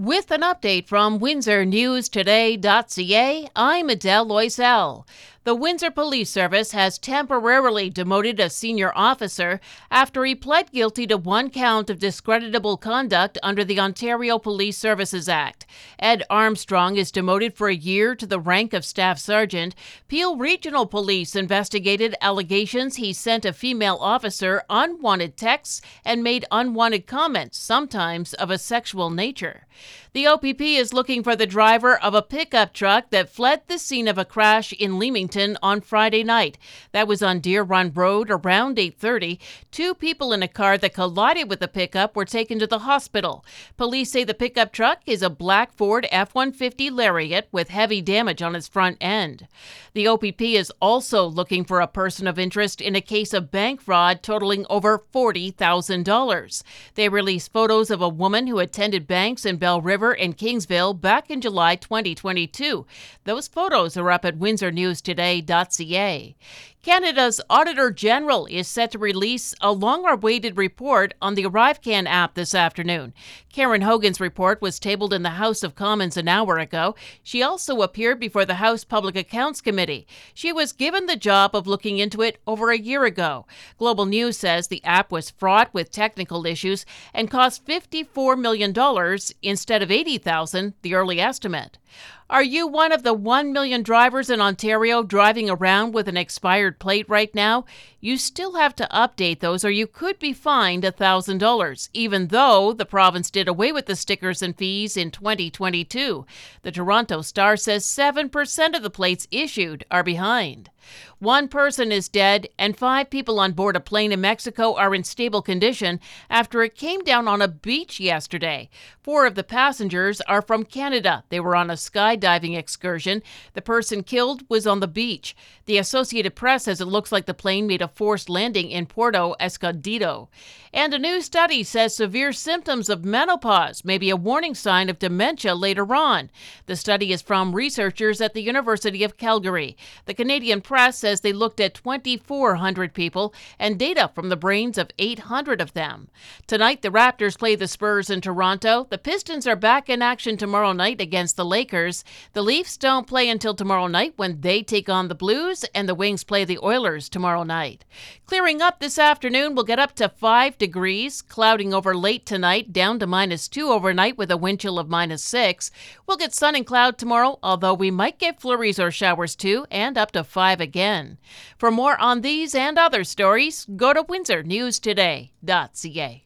With an update from WindsorNewsToday.ca, I'm Adele Loisel. The Windsor Police Service has temporarily demoted a senior officer after he pled guilty to one count of discreditable conduct under the Ontario Police Services Act. Ed Armstrong is demoted for a year to the rank of Staff Sergeant. Peel Regional Police investigated allegations he sent a female officer unwanted texts and made unwanted comments, sometimes of a sexual nature. The OPP is looking for the driver of a pickup truck that fled the scene of a crash in Leamington on Friday night. That was on Deer Run Road around 8:30. Two people in a car that collided with the pickup were taken to the hospital. Police say the pickup truck is a black Ford F-150 Lariat with heavy damage on its front end. The OPP is also looking for a person of interest in a case of bank fraud totaling over $40,000. They released photos of a woman who attended banks in Bel Belle River and Kingsville back in July 2022. Those photos are up at Canada's Auditor General is set to release a long awaited report on the ArriveCAN app this afternoon. Karen Hogan's report was tabled in the House of Commons an hour ago. She also appeared before the House Public Accounts Committee. She was given the job of looking into it over a year ago. Global News says the app was fraught with technical issues and cost $54 million instead of 80,000, the early estimate. Are you one of the 1 million drivers in Ontario driving around with an expired plate right now? You still have to update those or you could be fined $1,000, even though the province did away with the stickers and fees in 2022. The Toronto Star says 7% of the plates issued are behind. One person is dead, and five people on board a plane in Mexico are in stable condition after it came down on a beach yesterday. Four of the passengers are from Canada. They were on a skydiving excursion. The person killed was on the beach. The Associated Press says it looks like the plane made a forced landing in Puerto Escondido. And a new study says severe symptoms of menopause may be a warning sign of dementia later on. The study is from researchers at the University of Calgary. The Canadian Press says they looked at 2,400 people and data from the brains of 800 of them. Tonight, the Raptors play the Spurs in Toronto. The Pistons are back in action tomorrow night against the Lakers. The Leafs don't play until tomorrow night when they take on the Blues, and the Wings play the Oilers tomorrow night. Clearing up this afternoon, we'll get up to 5 degrees, clouding over late tonight, down to minus 2 overnight with a wind chill of minus 6. We'll get sun and cloud tomorrow, although we might get flurries or showers too, and up to 5 again. For more on these and other stories, go to windsornewstoday.ca.